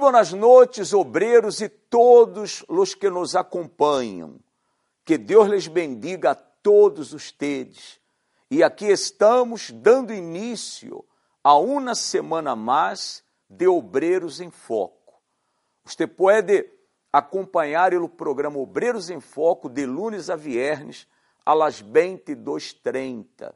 boas noites, obreiros e todos os que nos acompanham. Que Deus lhes bendiga a todos ustedes. E aqui estamos dando início a uma semana mais de Obreiros em Foco. Você pode acompanhar o programa Obreiros em Foco de lunes a viernes a las 22:30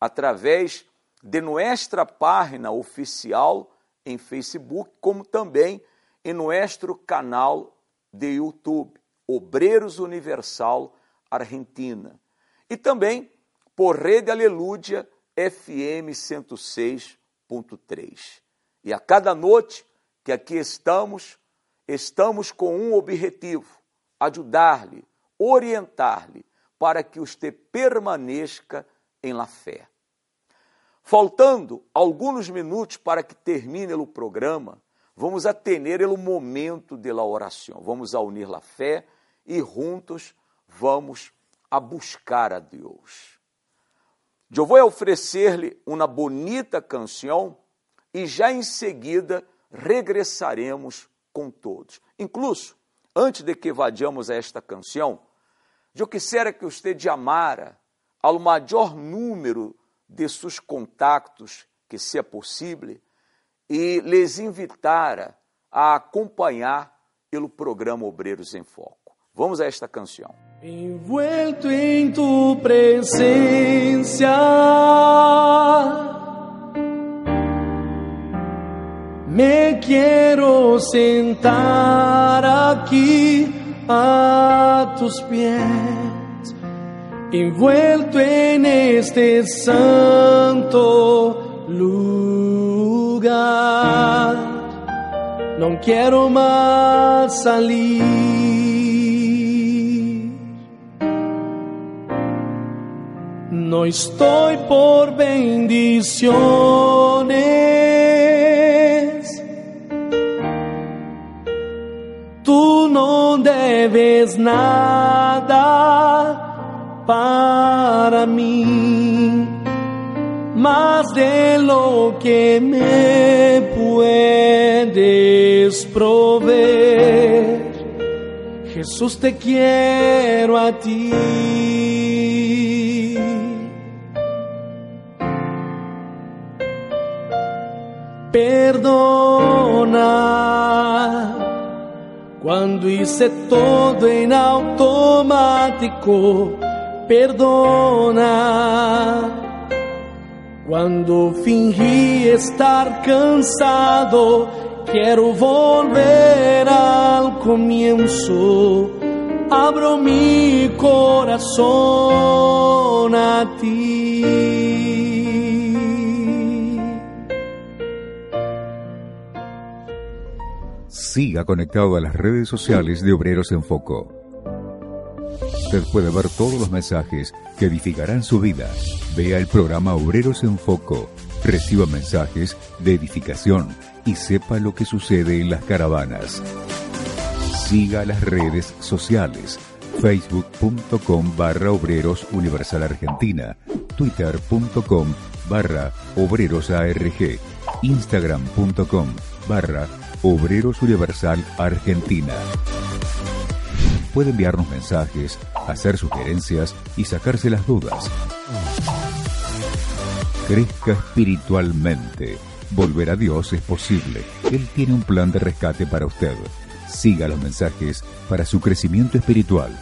através de nossa página oficial em Facebook, como também em nosso canal de YouTube, Obreiros Universal Argentina. E também por Rede Aleluia FM 106.3. E a cada noite que aqui estamos, estamos com um objetivo: ajudar-lhe, orientar-lhe, para que você permaneça em la fé. Faltando alguns minutos para que termine o programa, vamos atender o momento de la oração. Vamos a unir la fé e juntos vamos a buscar a Deus. Eu vou oferecer-lhe uma bonita canção e já em seguida regressaremos com todos. Incluso, antes de que vadiamos a esta canção, eu quisera que você amara ao maior número de seus contactos, que seja possível, e les invitara a acompanhar pelo programa Obreiros em Foco. Vamos a esta canção. Envuelto em tu presencia, me quiero sentar aquí a tus pies envuelto en este santo lugar. No quiero más salir. No estoy por bendiciones. Tú no debes nada para mí, más de lo que me puedes proveer. Jesús te quiero a ti. Perdona cuando hice todo en automático perdona. Cuando fingí estar cansado, quiero volver al comienzo. Abro mi corazón a ti. Siga conectado a las redes sociales de Obreros en Foco. Usted puede ver todos los mensajes que edificarán su vida. Vea el programa Obreros en Foco, reciba mensajes de edificación y sepa lo que sucede en las caravanas. Siga las redes sociales. Facebook.com barra obreros universal argentina, twitter.com barra obreros instagram.com barra obreros universal argentina. Puede enviarnos mensajes, hacer sugerencias y sacarse las dudas. Crezca espiritualmente. Volver a Dios es posible. Él tiene un plan de rescate para usted. Siga los mensajes para su crecimiento espiritual.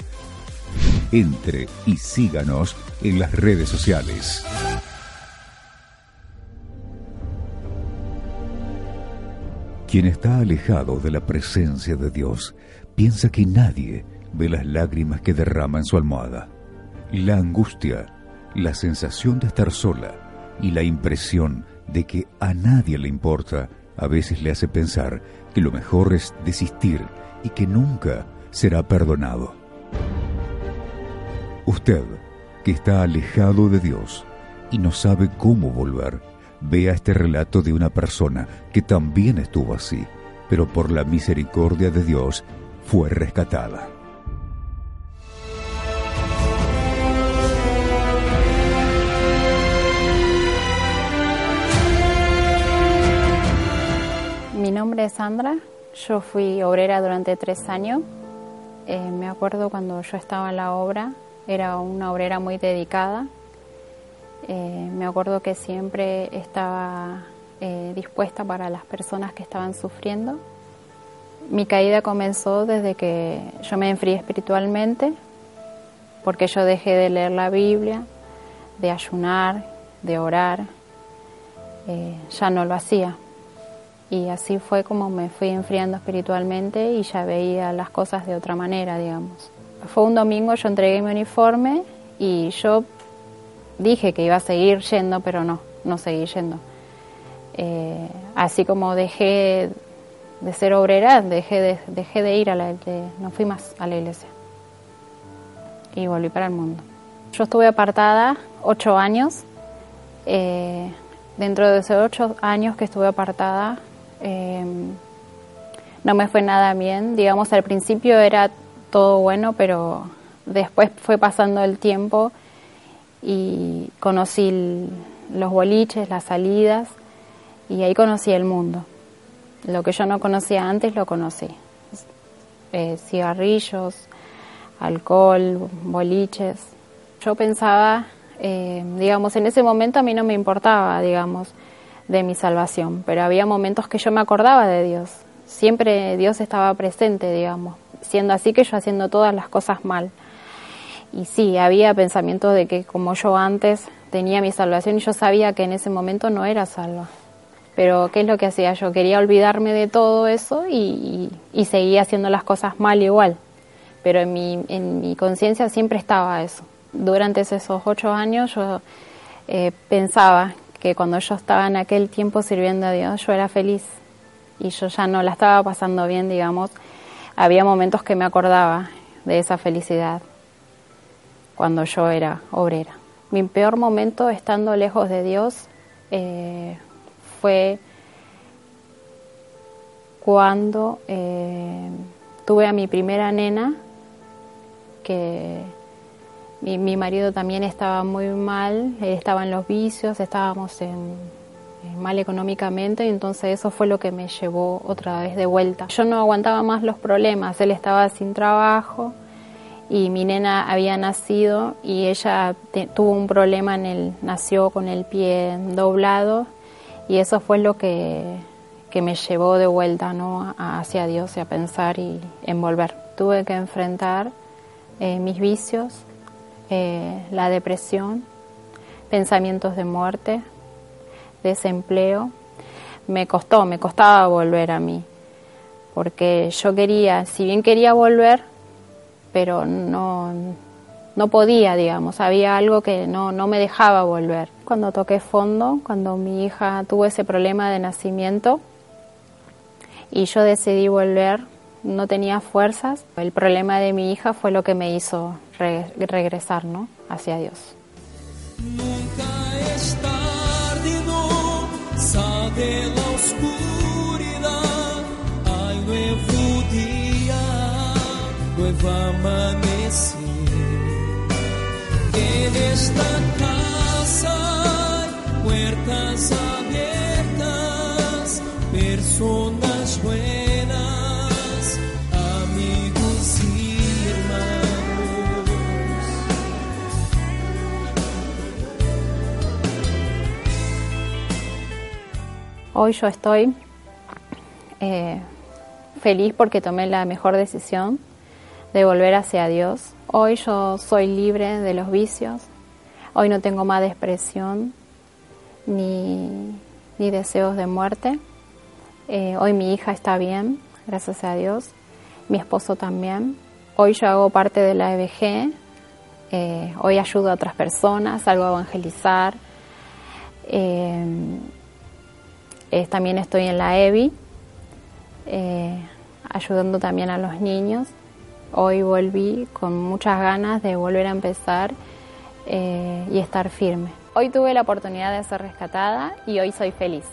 Entre y síganos en las redes sociales. Quien está alejado de la presencia de Dios piensa que nadie ve las lágrimas que derrama en su almohada, la angustia, la sensación de estar sola y la impresión de que a nadie le importa a veces le hace pensar que lo mejor es desistir y que nunca será perdonado. Usted, que está alejado de Dios y no sabe cómo volver, vea este relato de una persona que también estuvo así, pero por la misericordia de Dios fue rescatada. Mi nombre es Sandra, Yo fui obrera durante tres años. Eh, me acuerdo cuando yo estaba en la obra, era una obrera muy dedicada. Eh, me acuerdo que siempre estaba eh, dispuesta para las personas que estaban sufriendo. Mi caída comenzó desde que yo me enfrié espiritualmente, porque yo dejé de leer la Biblia, de ayunar, de orar. ya no lo hacía. Y así fue como me fui enfriando espiritualmente y ya veía las cosas de otra manera, digamos. Fue un domingo, yo entregué mi uniforme y yo dije que iba a seguir yendo, pero no, no seguí yendo. Eh, así como dejé de ser obrera, dejé de, dejé de ir a la no fui más a la iglesia. Y volví para el mundo. Yo estuve apartada ocho años. Eh, dentro de esos ocho años que estuve apartada, Em, no me fue nada bien. Digamos, al principio era todo bueno, pero después fue pasando el tiempo y conocí los boliches, las salidas y ahí conocí el mundo. Lo que yo no conocía antes lo conocí. Eh, cigarrillos, alcohol, boliches. Yo pensaba, eh, digamos, en ese momento a mí no me importaba, digamos, de mi salvación, pero había momentos que yo me acordaba de Dios. Siempre Dios estaba presente, digamos, siendo así que yo haciendo todas las cosas mal. Y sí, había pensamientos de que como yo antes tenía mi salvación y yo sabía que en ese momento no era salva. Pero ¿qué es lo que hacía yo? Quería olvidarme de todo eso y, seguía haciendo las cosas mal igual. Pero en mi, en mi conciencia siempre estaba eso. Durante esos ocho años yo eh, pensaba que cuando yo estaba en aquel tiempo sirviendo a Dios, yo era feliz y yo ya no la estaba pasando bien, digamos. Había momentos que me acordaba de esa felicidad cuando yo era obrera. Mi peor momento estando lejos de Dios eh, fue cuando eh, tuve a mi primera nena que mi, marido también estaba muy mal, estaba en los vicios, estábamos en, mal económicamente y entonces eso fue lo que me llevó otra vez de vuelta. Yo no aguantaba más los problemas, él estaba sin trabajo y mi nena había nacido y ella tuvo un problema en el nació con el pie doblado y eso fue lo que, que me llevó de vuelta ¿no? hacia Dios y a pensar y en volver. Tuve que enfrentar eh, mis vicios, eh, la depresión, pensamientos de muerte, desempleo. Me costó, me costaba volver a mí, porque yo quería, si bien quería volver, pero no, no podía, digamos, había algo que no, no me dejaba volver. Cuando toqué fondo, cuando mi hija tuvo ese problema de nacimiento y yo decidí volver, no tenía fuerzas. El problema de mi hija fue lo que me hizo regresar ¿no? hacia Dios. Nunca es tarde, no, sabe la oscuridad. Hay nuevo día, nuevo amanecer. En esta casa, puertas abiertas, personas buenas. Hoy yo estoy eh, feliz porque tomé la mejor decisión de volver hacia Dios. Hoy yo soy libre de los vicios. Hoy no tengo más depresión ni, deseos de muerte. Eh, hoy mi hija está bien, gracias a Dios. Mi esposo también. Hoy yo hago parte de la EBG. Eh, hoy ayudo a otras personas, salgo a evangelizar también estoy en la EBI, eh, ayudando también a los niños. Hoy volví con muchas ganas de volver a empezar eh, y estar firme. Hoy tuve la oportunidad de ser rescatada y hoy soy feliz.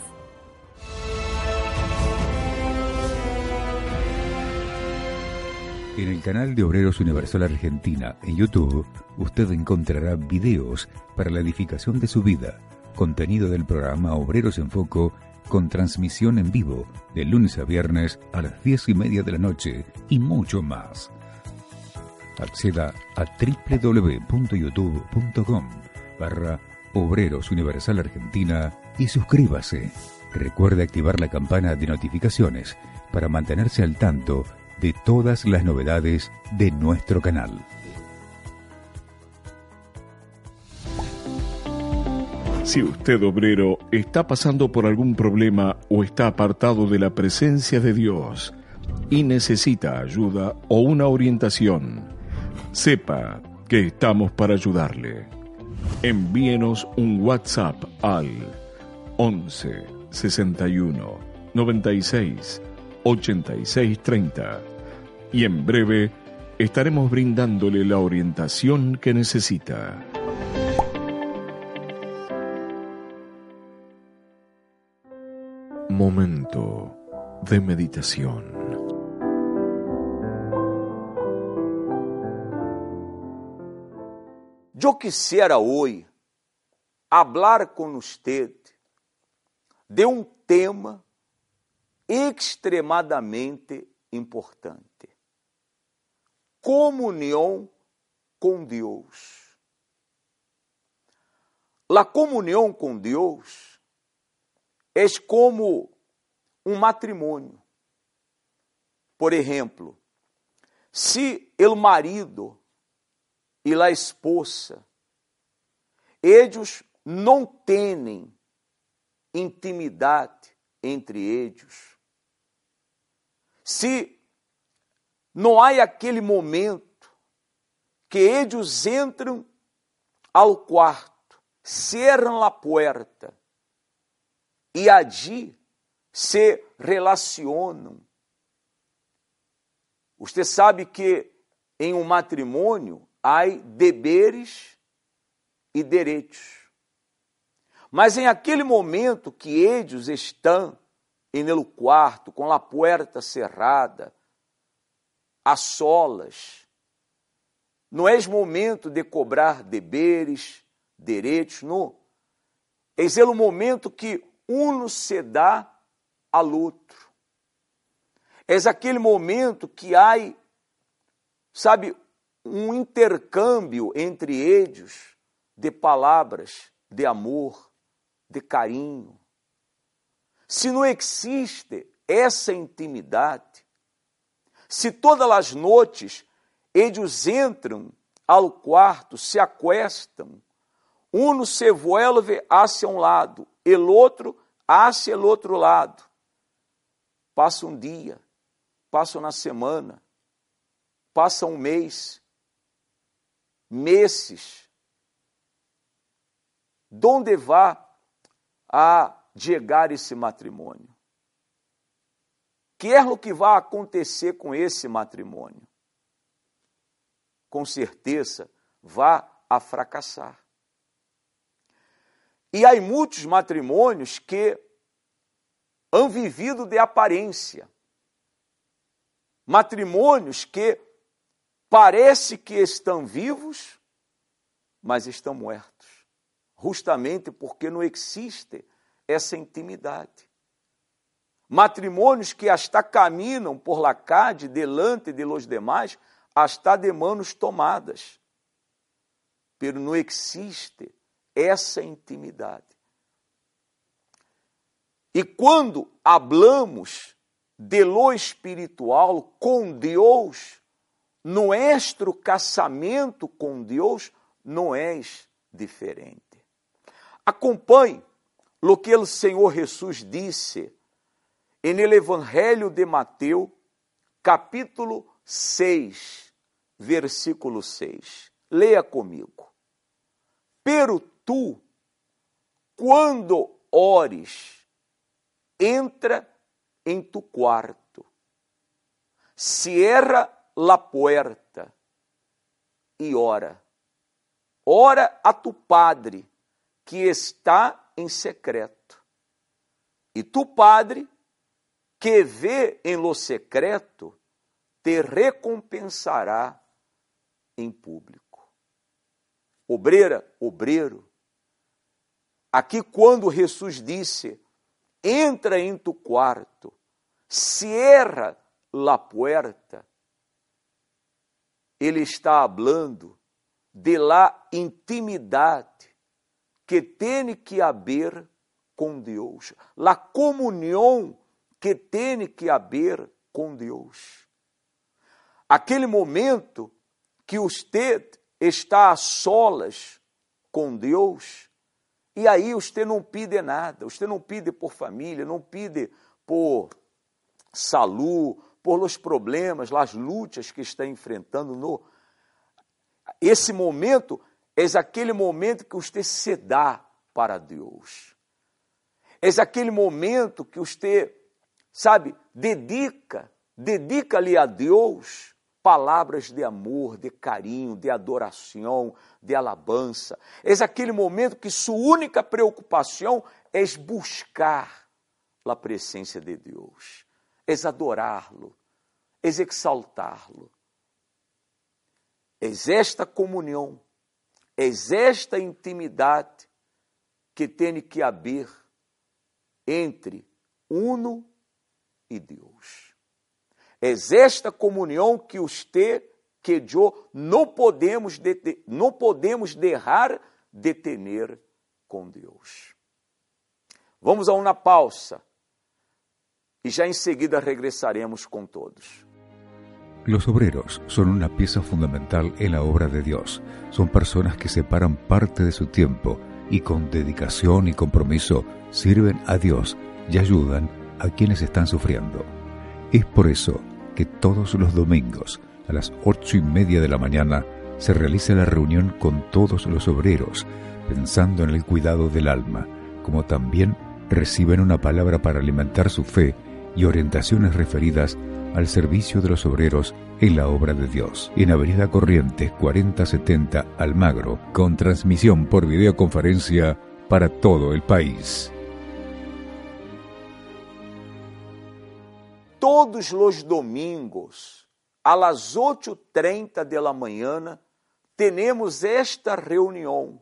En el canal de Obreros Universal Argentina en YouTube, usted encontrará videos para la edificación de su vida, contenido del programa Obreros en Foco con transmisión en vivo de lunes a viernes a las diez y media de la noche y mucho más. Acceda a www.youtube.com barra Obreros Universal Argentina y suscríbase. Recuerde activar la campana de notificaciones para mantenerse al tanto de todas las novedades de nuestro canal. Si usted, obrero, está pasando por algún problema o está apartado de la presencia de Dios y necesita ayuda o una orientación, sepa que estamos para ayudarle. Envíenos un WhatsApp al 11 61 96 86 30 y en breve estaremos brindándole la orientación que necesita. Momento de meditación. Yo quisiera hoy hablar con usted de um tema extremadamente importante: comunhão com Deus. A comunhão com Deus é como um matrimônio. Por exemplo, se o marido e a esposa, eles não têm intimidade entre eles, se não há aquele momento que eles entram ao quarto, cerram a porta e allí se relacionam. Você sabe que em um matrimônio há deveres e direitos. Mas em aquele momento que eles estão em el quarto, com a porta cerrada, a solas, não é momento de cobrar deveres, direitos, não. É o momento que uno se dá ao outro. É aquele momento que há, sabe, um intercâmbio entre eles de palavras de amor, de carinho. Se não existe essa intimidade, se todas as noites eles entram ao quarto, se aquestam, uno se vuelve hacia um lado, el outro hacia el outro lado. Passa um dia, passa uma semana, passa um mês, meses. Donde vá a chegar esse matrimônio? Que é o que vai acontecer com esse matrimônio? Com certeza, vá a fracassar. E há muitos matrimônios que han vivido de aparência. Matrimônios que parece que estão vivos, mas estão mortos. Justamente porque não existe essa intimidade. Matrimônios que hasta caminham por la calle delante de los demais, hasta de manos tomadas. Pero não existe essa intimidade. E quando hablamos de lo espiritual com Deus, nuestro casamento com Deus não é diferente. Acompanhe o que o Senhor Jesus disse el Evangelho de Mateus, capítulo 6, versículo 6. Leia comigo. Pero tu, quando ores, entra em tu quarto, cierra la puerta e ora. Ora a tu Padre, que está em secreto. E tu, Padre, que vê em lo secreto, te recompensará em público. Obreira, obreiro, Aqui, quando Jesus disse, entra em tu quarto, cierra la puerta, ele está falando de la intimidade que tem que haver com Deus, la comunhão que tem que haver com Deus. Aquele momento que você está a solas com Deus, e aí você não pede nada, você não pede por família, não pede por saúde, por os problemas, as lutas que está enfrentando no esse momento é aquele momento que você se dá para Deus. É aquele momento que você, sabe, dedica, dedica-lhe a Deus palavras de amor, de carinho, de adoração, de alabança. É aquele momento que sua única preocupação é buscar a presença de Deus, é adorá-lo, é exaltá-lo. É esta comunhão, é esta intimidade que tem que haver entre uno e Deus. É esta comunhão que você que não podemos não podemos deixar de ter com Deus. Vamos a uma pausa e já em seguida regressaremos com todos. Los obreros son una pieza fundamental en la obra de Dios. Son personas que separan parte de su tiempo y con dedicación y compromiso sirven a Dios y ayudan a quienes están sufriendo. Es por eso que todos los domingos a las ocho y media de la mañana se realiza la reunión con todos los obreros, pensando en el cuidado del alma, como también reciben una palabra para alimentar su fe y orientaciones referidas al servicio de los obreros en la obra de Dios. En Avenida Corrientes 4070 Almagro, con transmisión por videoconferencia para todo el país. Todos los domingos, las 8h30 de la manhã, temos esta reunião,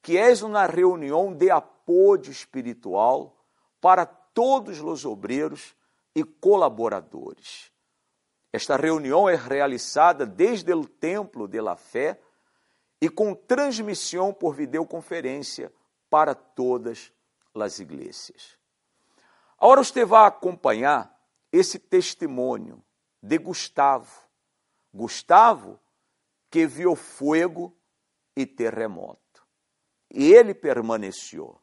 que é uma reunião de apoio espiritual para todos os obreiros e colaboradores. Esta reunião é realizada desde o Templo de la Fé e com transmissão por videoconferência para todas as igrejas. Agora você vai acompanhar esse testemunho de Gustavo. Gustavo que viu fogo e terremoto. E ele permaneceu.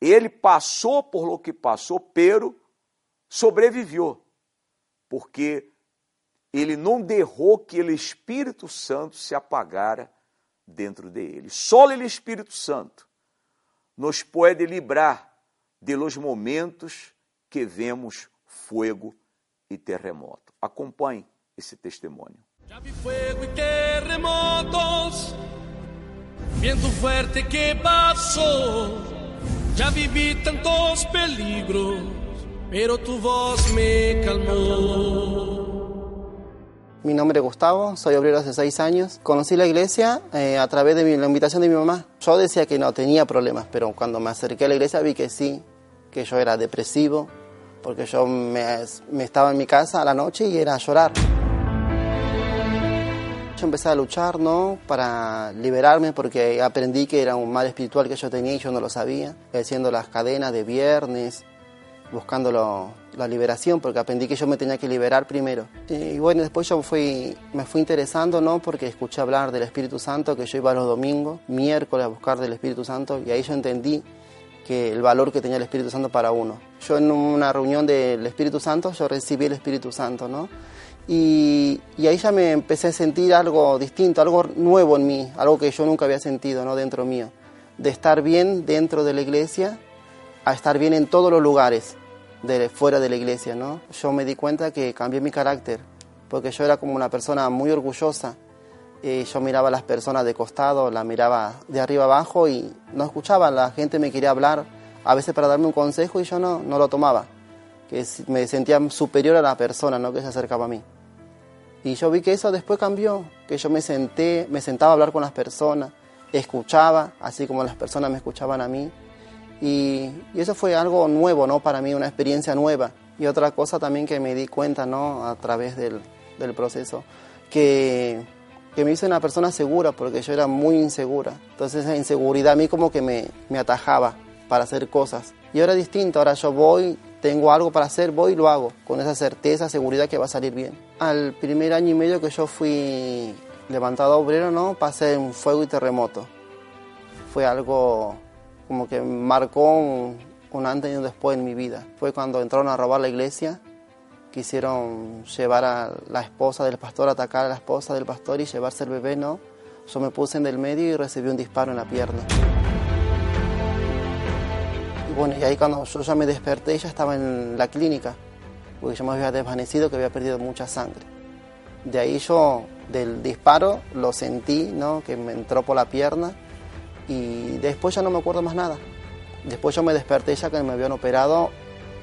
Ele passou por lo que passou, pero sobreviveu, porque ele não derrou que o Espírito Santo se apagara dentro dele. Só o Espírito Santo nos pode livrar de los momentos que vemos fogo e terremoto. Acompanhe esse testemunho. Já vi fogo e terremotos, vento forte que passou, já vivi tantos peligros pero tu voz me calmó. Mi nombre es Gustavo, soy obrero hace seis años. Conocí la iglesia eh, a través de la invitación de mi mamá. Yo decía que no tenía problemas, pero cuando me acerqué a la iglesia vi que sí, que yo era depresivo, porque yo me, me estaba en mi casa a la noche y era llorar. Yo empecé a luchar, ¿no? Para liberarme porque aprendí que era un mal espiritual que yo tenía y yo no lo sabía. Haciendo las cadenas de viernes, buscando la liberación, porque aprendí que yo me tenía que liberar primero. Y bueno, después yo fui, me fui interesando, ¿no? Porque escuché hablar del Espíritu Santo, que yo iba los domingos, miércoles a buscar del Espíritu Santo, y ahí yo entendí que el valor que tenía el Espíritu Santo para uno. Yo en una reunión del Espíritu Santo, yo recibí el Espíritu Santo, ¿no? Y, y, ahí ya me empecé a sentir algo distinto, algo nuevo en mí, algo que yo nunca había sentido, ¿no? Dentro mío. De estar bien dentro de la iglesia a estar bien en todos los lugares de fuera de la iglesia, ¿no? Yo me di cuenta que cambié mi carácter, porque yo era como una persona muy orgullosa. Y yo miraba a las personas de costado, la miraba de arriba abajo y no escuchaba, la gente me quería hablar, a veces para darme un consejo y yo no, no lo tomaba, que me sentía superior a la persona ¿no? que se acercaba a mí. Y yo vi que eso después cambió, que yo me senté, me sentaba a hablar con las personas, escuchaba, así como las personas me escuchaban a mí, Y, eso fue algo nuevo, ¿no? Para mí, una experiencia nueva. Y otra cosa también que me di cuenta, ¿no? A través del, del proceso, que, que, me hice una persona segura, porque yo era muy insegura. Entonces esa inseguridad a mí como que me, me atajaba para hacer cosas. Y ahora es distinto, ahora yo voy, tengo algo para hacer, voy y lo hago, con esa certeza, seguridad que va a salir bien. Al primer año y medio que yo fui levantado obrero, ¿no? Pasé en fuego y terremoto. Fue algo como que marcó un, antes y un después en mi vida. Fue cuando entraron a robar la iglesia, quisieron llevar a la esposa del pastor, atacar a la esposa del pastor y llevarse el bebé, ¿no? Yo me puse en el medio y recibí un disparo en la pierna. Bueno, y ahí cuando yo ya me desperté, ya estaba en la clínica, porque yo me había desvanecido, que había perdido mucha sangre. De ahí yo, del disparo, lo sentí, ¿no? Que me entró por la pierna y después ya no me acuerdo más nada. Después yo me desperté ya que me habían operado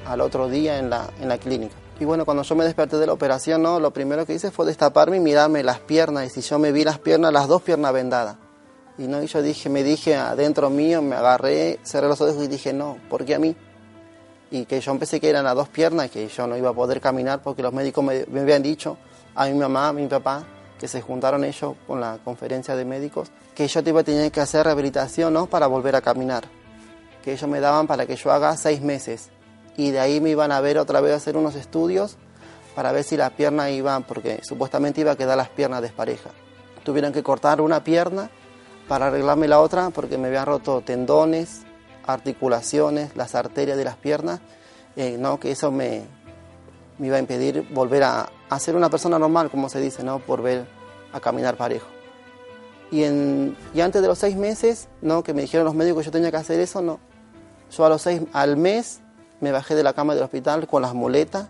al otro día en la, en la clínica. Y bueno, cuando yo me desperté de la operación, ¿no? lo primero que hice fue destaparme y mirarme las piernas. Y si yo me vi las piernas, las dos piernas vendadas. Y, ¿no? y yo dije, me dije adentro mío, me agarré, cerré los ojos y dije, no, ¿por qué a mí? Y que yo empecé que eran las dos piernas, que yo no iba a poder caminar porque los médicos me, me habían dicho, a mi mamá, a mi papá, que se juntaron ellos con la conferencia de médicos, que yo iba a tener que hacer rehabilitación ¿no? para volver a caminar, que ellos me daban para que yo haga seis meses y de ahí me iban a ver otra vez a hacer unos estudios para ver si la pierna iba, porque supuestamente iba a quedar las piernas desparejas. Tuvieron que cortar una pierna para arreglarme la otra porque me habían roto tendones, articulaciones, las arterias de las piernas, eh, no, que eso me, me iba a impedir volver a, a ser una persona normal, como se dice, ¿no? por ver a caminar parejo. Y, en, y antes de los seis meses, ¿no? que me dijeron los médicos que yo tenía que hacer eso, no. Yo a los seis, al mes me bajé de la cama del hospital con las muletas,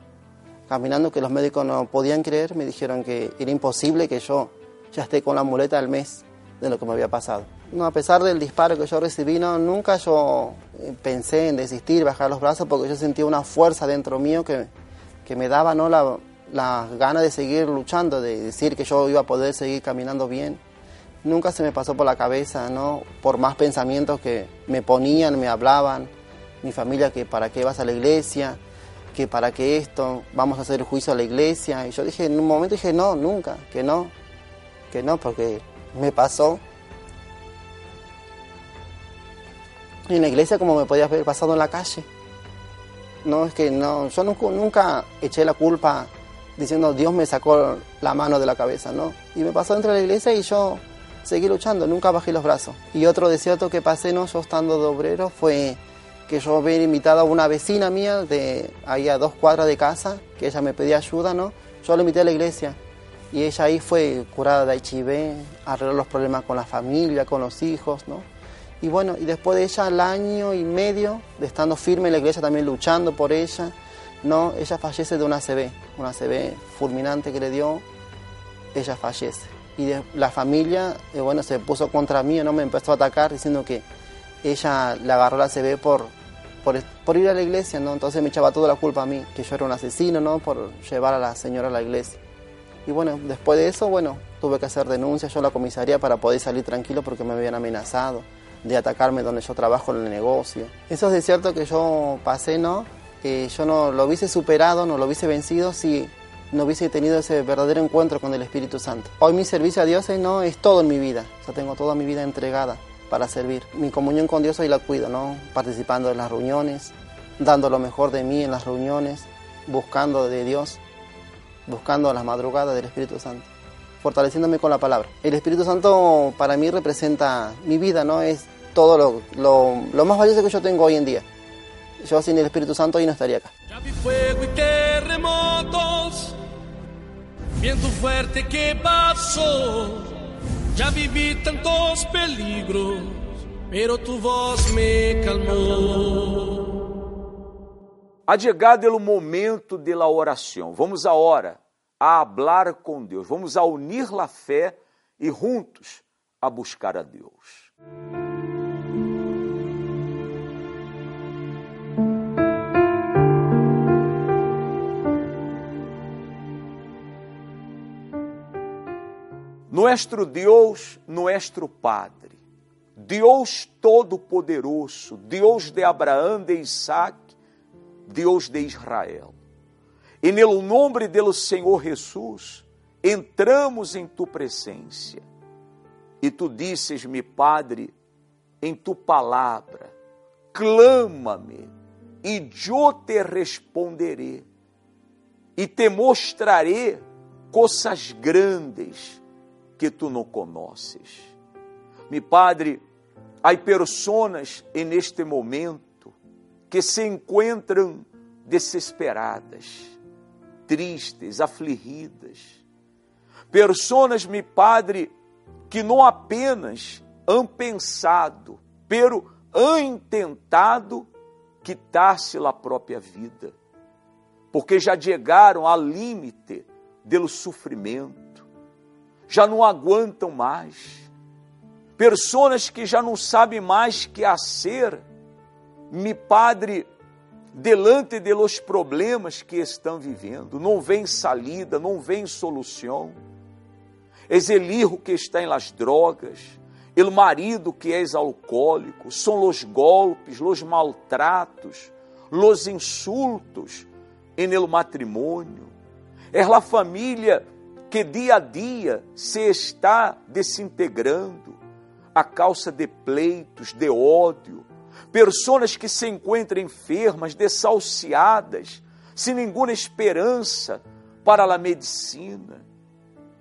caminando, que los médicos no podían creer, me dijeron que era imposible que yo ya esté con la muleta al mes de lo que me había pasado. No, a pesar del disparo que yo recibí, no, nunca yo eh, pensé en desistir, bajar los brazos, porque yo sentía una fuerza dentro mío que, que me daba ¿no? la, las ganas de seguir luchando, de decir que yo iba a poder seguir caminando bien. Nunca se me pasó por la cabeza, ¿no? Por más pensamientos que me ponían, me hablaban, mi familia que para qué vas a la iglesia, que para qué esto, vamos a hacer juicio a la iglesia. Y yo dije, en un momento dije, no, nunca, que no, que no, porque me pasó. En la iglesia como me podía haber pasado en la calle. No, es que no, yo nunca, eché la culpa diciendo Dios me sacó la mano de la cabeza, ¿no? Y me pasó dentro de la iglesia y yo seguí luchando, nunca bajé los brazos. Y otro desierto que pasé, ¿no? Yo estando de obrero fue que yo había invitado a una vecina mía de ahí a dos cuadras de casa, que ella me pedía ayuda, ¿no? Yo la invité a la iglesia y ella ahí fue curada de HIV, arregló los problemas con la familia, con los hijos, ¿no? Y bueno, y después de ella, al año y medio de estando firme en la iglesia, también luchando por ella, no, ella fallece de una CB, una CB fulminante que le dio, ella fallece. Y la familia, eh, bueno, se puso contra mí, ¿no? Me empezó a atacar diciendo que ella le agarró la CB por, por, ir a la iglesia, ¿no? Entonces me echaba toda la culpa a mí, que yo era un asesino, ¿no? Por llevar a la señora a la iglesia. Y bueno, después de eso, bueno, tuve que hacer denuncias yo a la comisaría para poder salir tranquilo porque me habían amenazado de atacarme donde yo trabajo en el negocio. Eso es de cierto que yo pasé, ¿no? yo no lo hubiese superado, no lo hubiese vencido si no hubiese tenido ese verdadero encuentro con el Espíritu Santo. Hoy mi servicio a Dios no es todo en mi vida, o tengo toda mi vida entregada para servir. Mi comunión con Dios hoy la cuido, ¿no? Participando en las reuniones, dando lo mejor de mí en las reuniones, buscando de Dios, buscando las madrugadas del Espíritu Santo, fortaleciéndome con la palabra. El Espíritu Santo para mí representa mi vida, ¿no? Es todo lo, lo, más valioso que yo tengo hoy en día yo sin el Espíritu Santo hoy no estaría acá. Ya vi fuego y terremotos, viento fuerte que pasó, ya viví tantos peligros, pero tu voz me calmou. Ha chegado o momento de la oração. Vamos agora a hablar com Deus. Vamos a unir la fé e juntos a buscar a Deus. Nuestro Deus, nuestro Padre, Deus Todo-Poderoso, Deus de Abraão, de Isaac, Deus de Israel. E no nome do Senhor Jesus, entramos em tu presença. E tu disses-me, Padre, em tu palavra, clama-me, e eu te responderei, e te mostrarei coisas grandes que tu não conheces. Mi Padre, há pessoas neste momento que se encontram desesperadas, tristes, afligidas. Pessoas, mi Padre, que não apenas han pensado, pero han intentado quitar-se a própria vida, porque já chegaram ao limite do sofrimento, já não aguentam mais. Pessoas que já não sabem mais que ser, mi padre, delante de los problemas que estão vivendo, não vem salida, não vem solução. Es el hijo que está em las drogas, el marido que é alcoólico, são los golpes, los maltratos, los insultos en el matrimônio. É a família que dia a dia se está desintegrando a causa de pleitos, de ódio, pessoas que se encontram enfermas, desalciadas, sem nenhuma esperança para a medicina,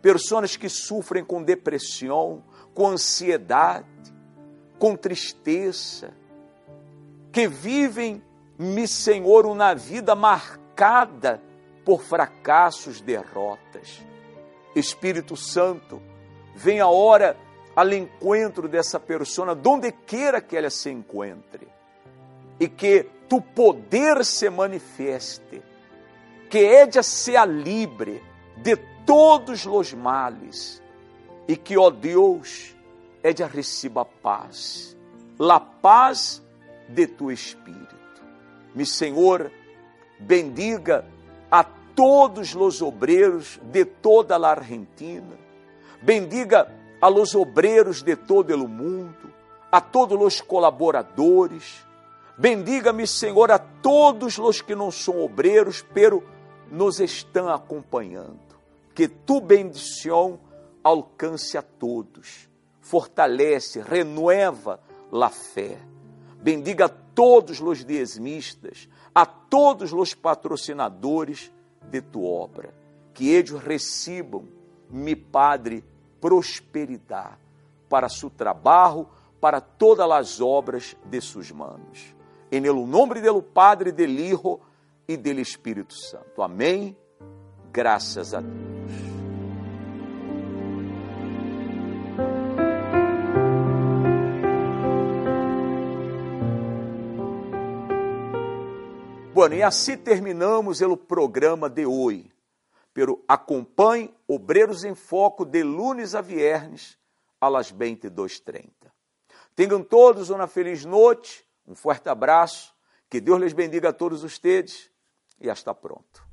pessoas que sofrem com depressão, com ansiedade, com tristeza, que vivem, me Senhor, uma vida marcada por fracassos, derrotas. Espírito Santo, vem a hora ao encontro dessa pessoa, donde queira que ela se encontre, e que tu poder se manifeste, que ella sea libre de todos os males. E que, ó Deus, ella receba paz, la paz de tu Espírito. Mi Senhor, bendiga a todos os obreiros de toda a Argentina, bendiga a los obreiros de todo o mundo, a todos os colaboradores, bendiga-me, Senhor, a todos os que não são obreiros, pero nos estão acompanhando. Que tu bendição alcance a todos, fortalece, renueva a fé. Bendiga a todos os dízimos, a todos os patrocinadores de tua obra, que eles recebam, mi Padre, prosperidade para seu trabalho, para todas as obras de suas mãos. Em nome do Padre, do Hijo e do Espírito Santo. Amém. Graças a Deus. Bueno, e assim terminamos o programa de hoje. Pero acompanhe Obreiros em Foco de lunes a viernes, às 22h30. Tenham todos uma feliz noite, um forte abraço, que Deus lhes bendiga a todos vocês e hasta pronto.